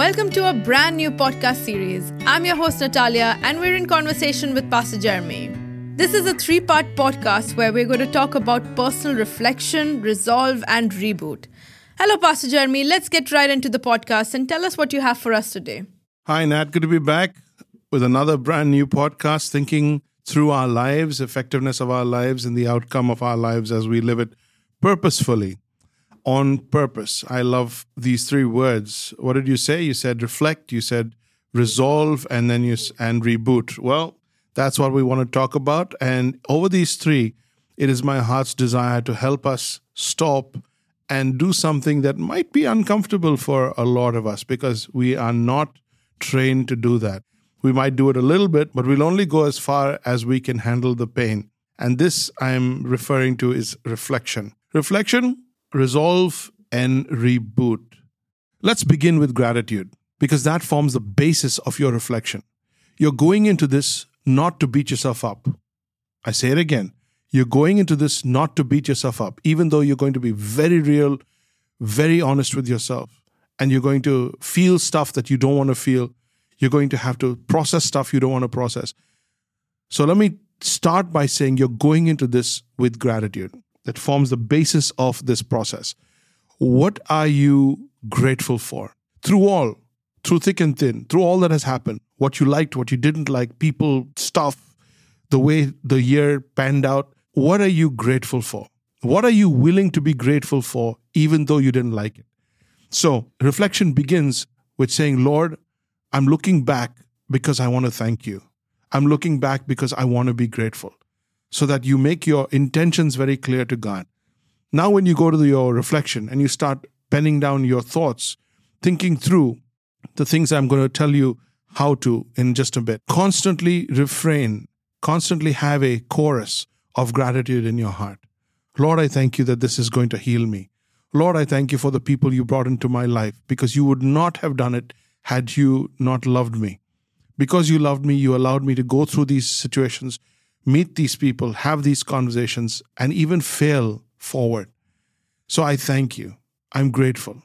Welcome to a brand new podcast series. I'm your host, Natalia, and we're in conversation with Pastor Jeremy. This is a three part podcast where we're going to talk about personal reflection, resolve, and reboot. Hello, Pastor Jeremy. Let's get right into the podcast and tell us what you have for us today. Hi, Nat. Good to be back with another brand new podcast, thinking through our lives, effectiveness of our lives, and the outcome of our lives as we live it purposefully on purpose. I love these three words. What did you say? You said reflect, you said resolve, and then you and reboot. Well, that's what we want to talk about. And over these three, it is my heart's desire to help us stop and do something that might be uncomfortable for a lot of us because we are not trained to do that. We might do it a little bit, but we'll only go as far as we can handle the pain. And this I'm referring to is reflection. Reflection resolve, and reboot. Let's begin with gratitude because that forms the basis of your reflection. You're going into this not to beat yourself up. I say it again. You're going into this not to beat yourself up, even though you're going to be very real, very honest with yourself, and you're going to feel stuff that you don't want to feel. You're going to have to process stuff you don't want to process. So let me start by saying you're going into this with gratitude that forms the basis of this process. What are you grateful for? Through all, through thick and thin, through all that has happened, what you liked, what you didn't like, people, stuff, the way the year panned out, what are you grateful for? What are you willing to be grateful for, even though you didn't like it? So, reflection begins with saying, Lord, I'm looking back because I want to thank you. I'm looking back because I want to be grateful so that you make your intentions very clear to God. Now, when you go to your reflection and you start penning down your thoughts, thinking through the things I'm going to tell you how to in just a bit, constantly refrain, constantly have a chorus of gratitude in your heart. Lord, I thank you that this is going to heal me. Lord, I thank you for the people you brought into my life because you would not have done it had you not loved me. Because you loved me, you allowed me to go through these situations meet these people, have these conversations, and even fail forward. So I thank you. I'm grateful.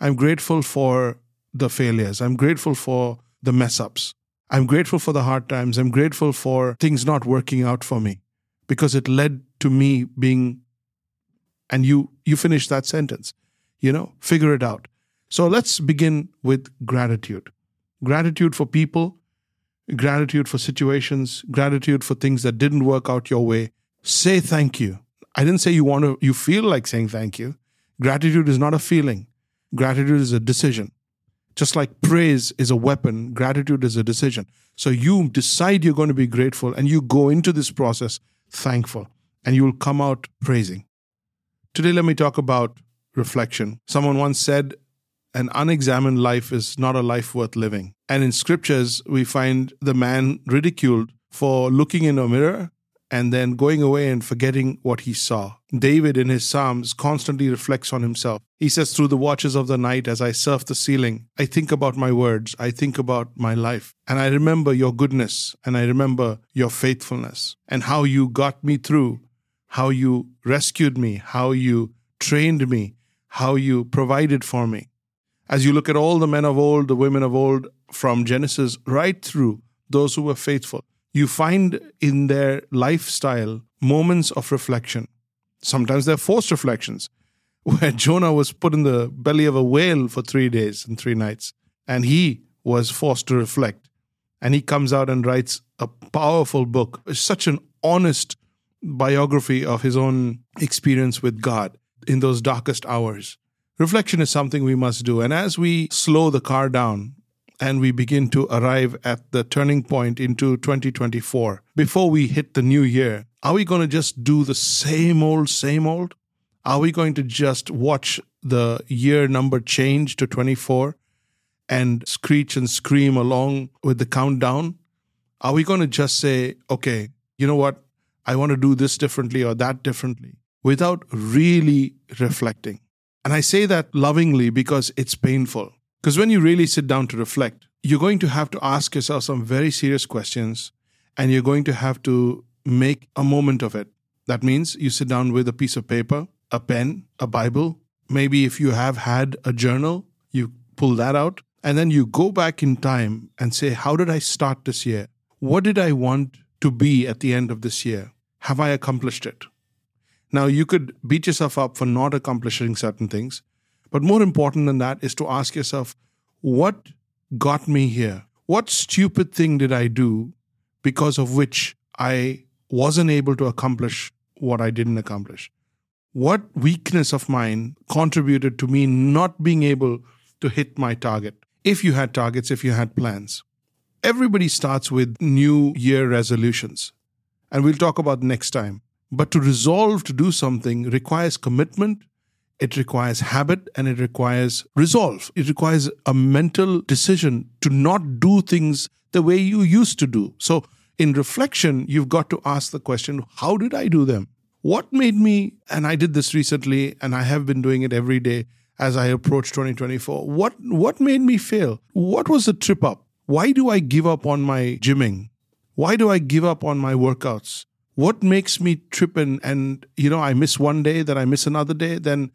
I'm grateful for the failures. I'm grateful for the mess ups. I'm grateful for the hard times. I'm grateful for things not working out for me because it led to me being and you you finish that sentence. You know, figure it out. So let's begin with gratitude. Gratitude for people, gratitude for situations, gratitude for things that didn't work out your way. Say thank you. I didn't say you want to, you feel like saying thank you. Gratitude is not a feeling, gratitude is a decision. Just like praise is a weapon, gratitude is a decision. So you decide you're going to be grateful and you go into this process thankful and you will come out praising. Today, let me talk about reflection. Someone once said, an unexamined life is not a life worth living. And in scriptures, we find the man ridiculed for looking in a mirror and then going away and forgetting what he saw. David, in his Psalms, constantly reflects on himself. He says, Through the watches of the night, as I surf the ceiling, I think about my words, I think about my life, and I remember your goodness, and I remember your faithfulness, and how you got me through, how you rescued me, how you trained me, how you provided for me. As you look at all the men of old, the women of old, from Genesis right through those who were faithful, you find in their lifestyle moments of reflection. Sometimes they're forced reflections, where Jonah was put in the belly of a whale for three days and three nights, and he was forced to reflect. And he comes out and writes a powerful book. Such an honest biography of his own experience with God in those darkest hours. Reflection is something we must do. And as we slow the car down and we begin to arrive at the turning point into 2024, before we hit the new year, are we going to just do the same old, same old? Are we going to just watch the year number change to 24 and screech and scream along with the countdown? Are we going to just say, okay, you know what? I want to do this differently or that differently without really reflecting? And I say that lovingly because it's painful. Because when you really sit down to reflect, you're going to have to ask yourself some very serious questions and you're going to have to make a moment of it. That means you sit down with a piece of paper, a pen, a Bible. Maybe if you have had a journal, you pull that out And then you go back in time and say, How did I start this year? What did I want to be at the end of this year? Have I accomplished it? Now, you could beat yourself up for not accomplishing certain things, but more important than that is to ask yourself, What got me here? What stupid thing did I do because of which I wasn't able to accomplish what I didn't accomplish? What weakness of mine contributed to me not being able to hit my target? if you had targets, if you had plans. Everybody starts with new year resolutions, and we'll talk about next time. But to resolve to do something requires commitment, it requires habit, and it requires resolve. It requires a mental decision to not do things the way you used to do. So, in reflection, you've got to ask the question how did I do them? What made me, and I did this recently, and I have been doing it every day as I approach 2024. What what made me fail? What was the trip up? Why do I give up on my gymming? Why do I give up on my workouts? What makes me trip and, and you know I miss one day, then I miss another day, then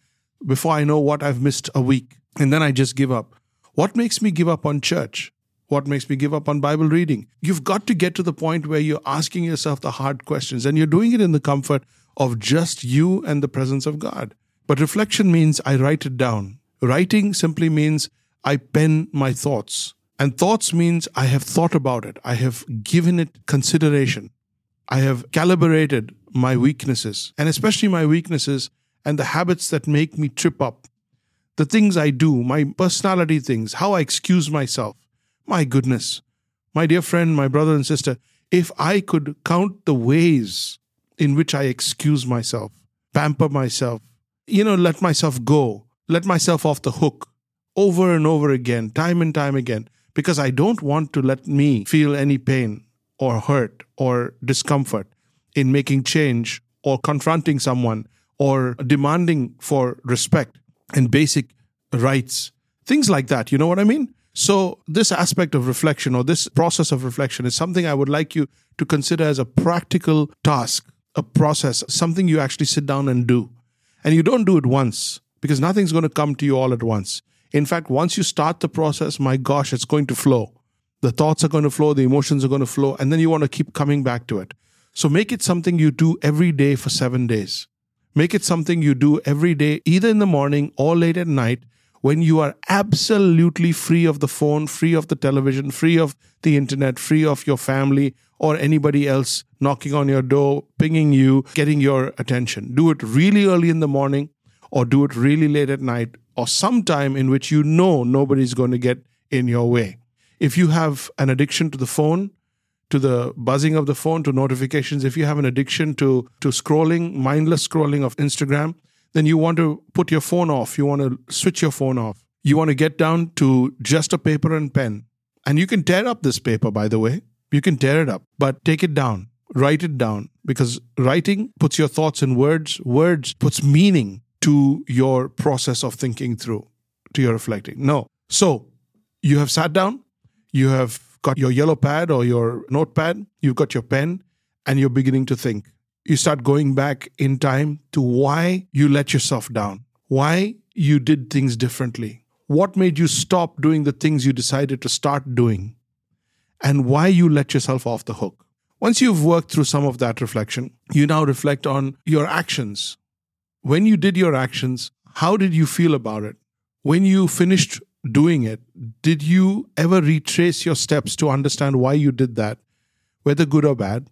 before I know what I've missed a week, and then I just give up. What makes me give up on church? What makes me give up on Bible reading? You've got to get to the point where you're asking yourself the hard questions and you're doing it in the comfort of just you and the presence of God. But reflection means I write it down. Writing simply means I pen my thoughts. And thoughts means I have thought about it. I have given it consideration. I have calibrated my hmm. weaknesses, and especially my weaknesses and the habits that make me trip up. The things I do, my personality things, how I excuse myself. My goodness. My dear friend, my brother and sister, if I could count the ways in which I excuse myself, pamper myself, you know, let myself go, let myself off the hook over and over again, time and time again, because I don't want to let me feel any pain or hurt or discomfort in making change or confronting someone or demanding for respect and basic rights, things like that. You know what I mean? So, this aspect of reflection or this process of reflection is something I would like you to consider as a practical task, a process, something you actually sit down and do. And you don't do it once because nothing's going to come to you all at once. In fact, once you start the process, my gosh, it's going to flow. The thoughts are going to flow, the emotions are going to flow, and then you want to keep coming back to it. So make it something you do every day for seven days. Make it something you do every day, either in the morning or late at night, when you are absolutely free of the phone, free of the television, free of the internet, free of your family or anybody else knocking on your door, pinging you, getting your attention. Do it really early in the morning or do it really late at night or sometime in which you know nobody's going to get in your way. If you have an addiction to the phone, to the buzzing of the phone, to notifications, if you have an addiction to, to scrolling, mindless scrolling of Instagram, then you want to put your phone off. You want to switch your phone off. You want to get down to just a paper and pen. And you can tear up this paper, by the way. You can tear it up, but take it down. Write it down because writing puts your thoughts in words. Words puts meaning to your process of thinking through, to your reflecting. No. So you have sat down, you have got your yellow pad or your notepad, you've got your pen, and you're beginning to think you start going back in time to why you let yourself down, why you did things differently, what made you stop doing the things you decided to start doing, and why you let yourself off the hook. Once you've worked through some of that reflection, you now reflect on your actions. When you did your actions, how did you feel about it? When you finished doing it, did you ever retrace your steps to understand why you did that, whether good or bad?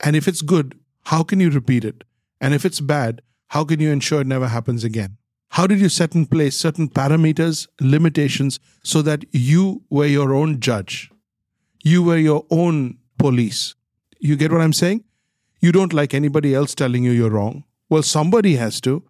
And if it's good, how can you repeat it? And if it's bad, how can you ensure it never happens again? How did you set in place certain parameters, limitations, so that you were your own judge? You were your own police. You get what I'm saying? You don't like anybody else telling you you're wrong. Well, somebody has to.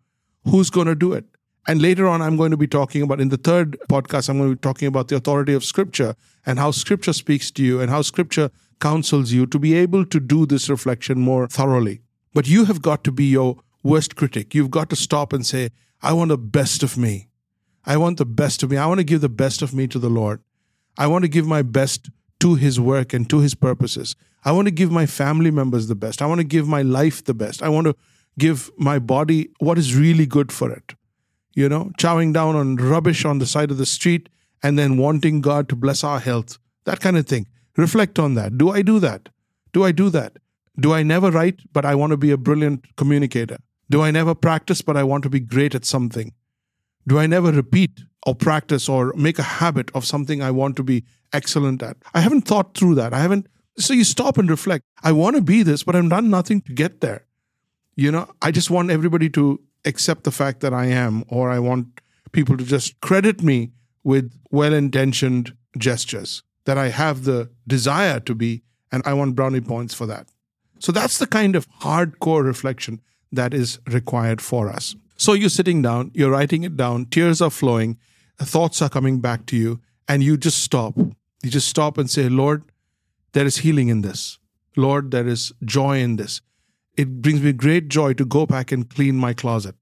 Who's going to do it? And later on, I'm going to be talking about, in the third podcast, I'm going to be talking about the authority of Scripture and how Scripture speaks to you and how Scripture counsels you to be able to do this reflection more thoroughly. But you have got to be your worst critic. You've got to stop and say, I want the best of me. I want the best of me. I want to give the best of me to the Lord. I want to give my best to His work and to His purposes. I want to give my family members the best. I want to give my life the best. I want to give my body what is really good for it. You know, chowing down on rubbish on the side of the street and then wanting God to bless our health, that kind of thing. Reflect on that. Do I do that? Do I do that? Do I never write, but I want to be a brilliant communicator? Do I never practice, but I want to be great at something? Do I never repeat or practice or make a habit of something I want to be excellent at? I haven't thought through that. I haven't. So you stop and reflect. I want to be this, but I've done nothing to get there. You know, I just want everybody to accept the fact that I am, or I want people to just credit me with well intentioned gestures that I have the desire to be, and I want brownie points for that. So that's the kind of hardcore reflection that is required for us. So you're sitting down, you're writing it down, tears are flowing, thoughts are coming back to you, and you just stop. You just stop and say, Lord, there is healing in this. Lord, there is joy in this. It brings me great joy to go back and clean my closet.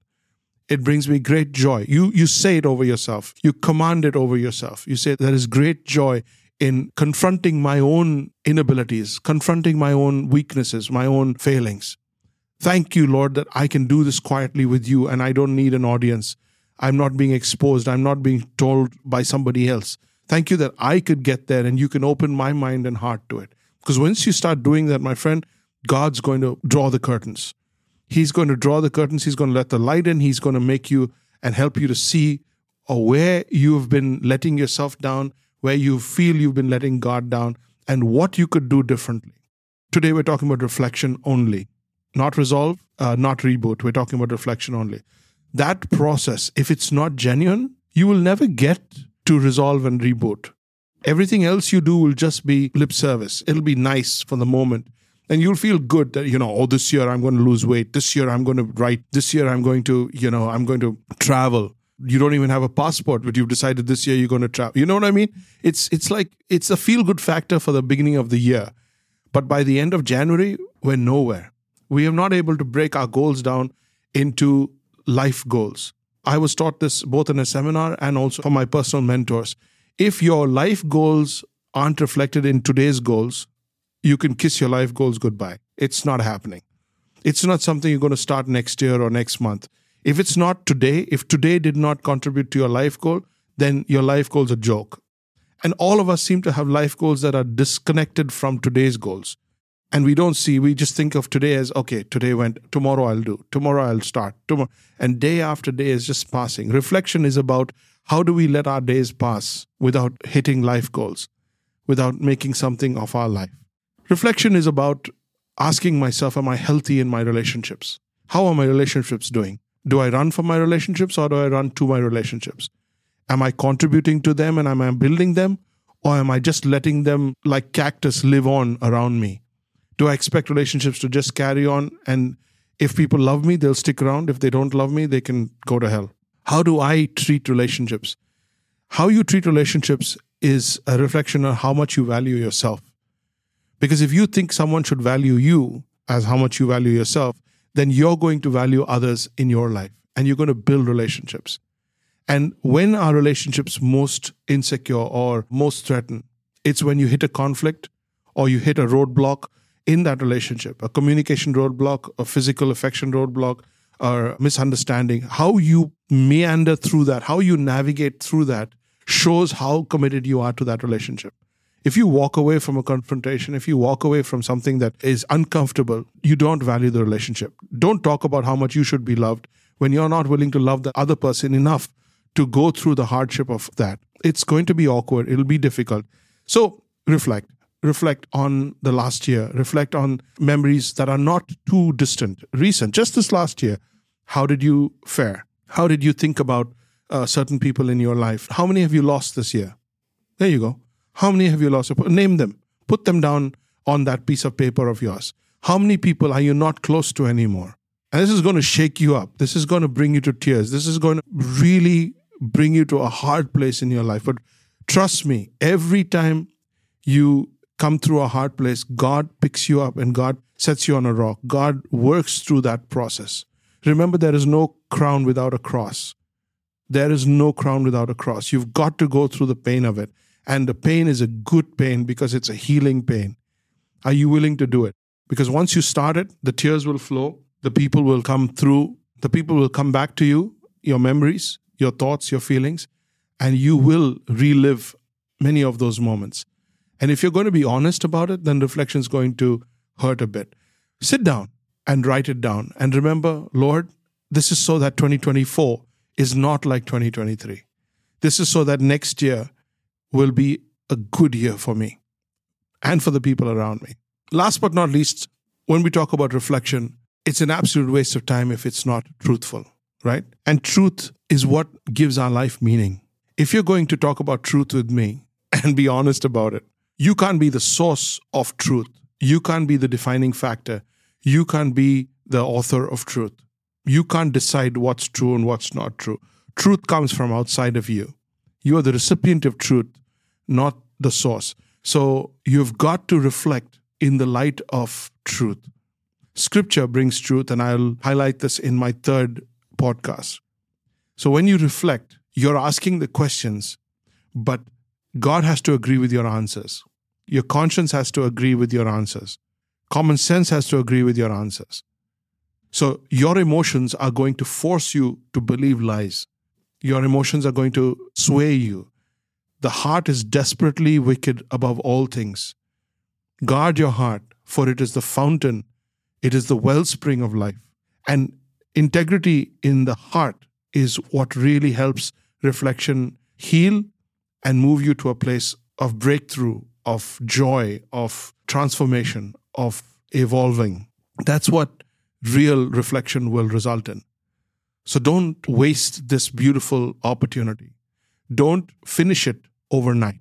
It brings me great joy. You you say it over yourself. You command it over yourself. You say there is great joy in confronting my own inabilities, confronting my own weaknesses, my own failings. Thank you, Lord, that I can do this quietly with you and I don't need an audience. I'm not being exposed. I'm not being told by somebody else. Thank you that I could get there and you can open my mind and heart to it. Because once you start doing that, my friend, God's going to draw the curtains. He's going to draw the curtains. He's going to let the light in. He's going to make you and help you to see uh, where you've been letting yourself down, where you feel you've been letting God down, and what you could do differently. Today, we're talking about reflection only not resolve, uh, not reboot. We're talking about reflection only. That process, if it's not genuine, you will never get to resolve and reboot. Everything else you do will just be lip service. It'll be nice for the moment. And you'll feel good that, you know, oh, this year I'm going to lose weight. This year I'm going to write. This year I'm going to, you know, I'm going to travel. You don't even have a passport, but you've decided this year you're going to travel. You know what I mean? It's it's like it's a feel good factor for the beginning of the year. But by the end of January, we're nowhere we are not able to break our goals down into life goals. I was taught this both in a seminar and also from my personal mentors. If your life goals aren't reflected in today's goals, you can kiss your life goals goodbye. It's not happening. It's not something you're going to start next year or next month. If it's not today, if today did not contribute to your life goal, then your life goal's a joke. And all of us seem to have life goals that are disconnected from today's goals and we don't see we just think of today as okay today went tomorrow i'll do tomorrow i'll start tomorrow and day after day is just passing reflection is about how do we let our days pass without hitting life goals without making something of our life reflection is about asking myself am i healthy in my relationships how are my relationships doing do i run for my relationships or do i run to my relationships am i contributing to them and am i building them or am i just letting them like cactus live on around me do I expect relationships to just carry on? And if people love me, they'll stick around. If they don't love me, they can go to hell. How do I treat relationships? How you treat relationships is a reflection on how much you value yourself. Because if you think someone should value you as how much you value yourself, then you're going to value others in your life and you're going to build relationships. And when are relationships most insecure or most threatened? It's when you hit a conflict or you hit a roadblock in that relationship a communication roadblock, a physical affection roadblock, or misunderstanding. How you meander through that, how you navigate through that shows how committed you are to that relationship. If you walk away from a confrontation, if you walk away from something that is uncomfortable, you don't value the relationship. Don't talk about how much you should be loved when you're not willing to love the other person enough to go through the hardship of that. It's going to be awkward, it'll be difficult. So reflect reflect on the last year, reflect on memories that are not too distant, recent, just this last year. How did you fare? How did you think about uh, certain people in your life? How many have you lost this year? There you go. How many have you lost? Name them. Put them down on that piece of paper of yours. How many people are you not close to anymore? And this is going to shake you up. This is going to bring you to tears. This is going to really bring you to a hard place in your life. But trust me, every time you come through a hard place, God picks you up and God sets you on a rock. God works through that process. Remember, there is no crown without a cross. There is no crown without a cross. You've got to go through the pain of it. And the pain is a good pain because it's a healing pain. Are you willing to do it? Because once you start it, the tears will flow, the people will come through, the people will come back to you, your memories, your thoughts, your feelings, and you will relive many of those moments. And if you're going to be honest about it, then reflection is going to hurt a bit. Sit down and write it down. And remember, Lord, this is so that 2024 is not like 2023. This is so that next year will be a good year for me and for the people around me. Last but not least, when we talk about reflection, it's an absolute waste of time if it's not truthful, right? And truth is what gives our life meaning. If you're going to talk about truth with me and be honest about it, you can't be the source of truth. You can't be the defining factor. You can't be the author of truth. You can't decide what's true and what's not true. Truth comes from outside of you. You are the recipient of truth, not the source. So you've got to reflect in the light of truth. Scripture brings truth, and I'll highlight this in my third podcast. So when you reflect, you're asking the questions, but God has to agree with your answers. Your conscience has to agree with your answers. Common sense has to agree with your answers. So your emotions are going to force you to believe lies. Your emotions are going to sway you. The heart is desperately wicked above all things. Guard your heart, for it is the fountain, it is the wellspring of life. And integrity in the heart is what really helps reflection heal and move you to a place of breakthrough, of joy, of transformation, of evolving. That's what real reflection will result in. So don't waste this beautiful opportunity. Don't finish it overnight.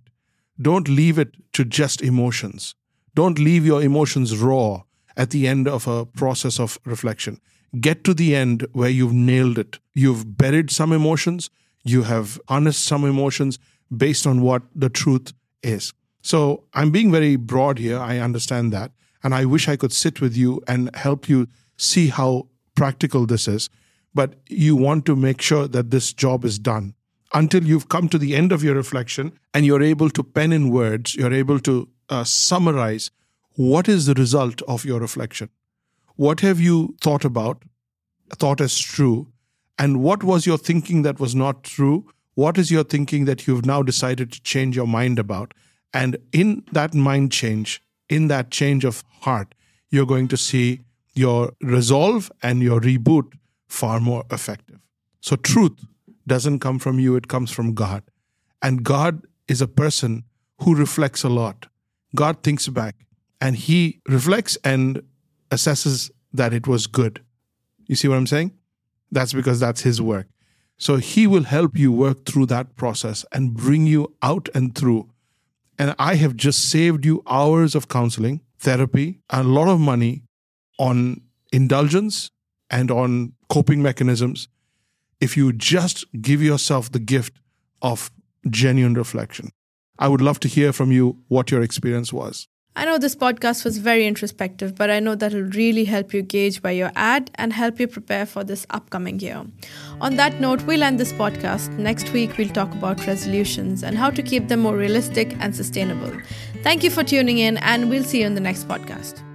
Don't leave it to just emotions. Don't leave your emotions raw at the end of a process of reflection. Get to the end where you've nailed it. You've buried some emotions, you have harnessed some emotions based on what the truth is. So I'm being very broad here. I understand that. And I wish I could sit with you and help you see how practical this is. But you want to make sure that this job is done until you've come to the end of your reflection and you're able to pen in words, you're able to uh, summarize what is the result of your reflection. What have you thought about, thought as true, and what was your thinking that was not true? What is your thinking that you've now decided to change your mind about? And in that mind change, in that change of heart, you're going to see your resolve and your reboot far more effective. So, truth doesn't come from you, it comes from God. And God is a person who reflects a lot. God thinks back and he reflects and assesses that it was good. You see what I'm saying? That's because that's his work. So he will help you work through that process and bring you out and through. And I have just saved you hours of counseling, therapy, and a lot of money on indulgence and on coping mechanisms if you just give yourself the gift of genuine reflection. I would love to hear from you what your experience was. I know this podcast was very introspective, but I know that it'll really help you gauge by your ad and help you prepare for this upcoming year. On that note, we'll end this podcast. Next week, we'll talk about resolutions and how to keep them more realistic and sustainable. Thank you for tuning in, and we'll see you in the next podcast.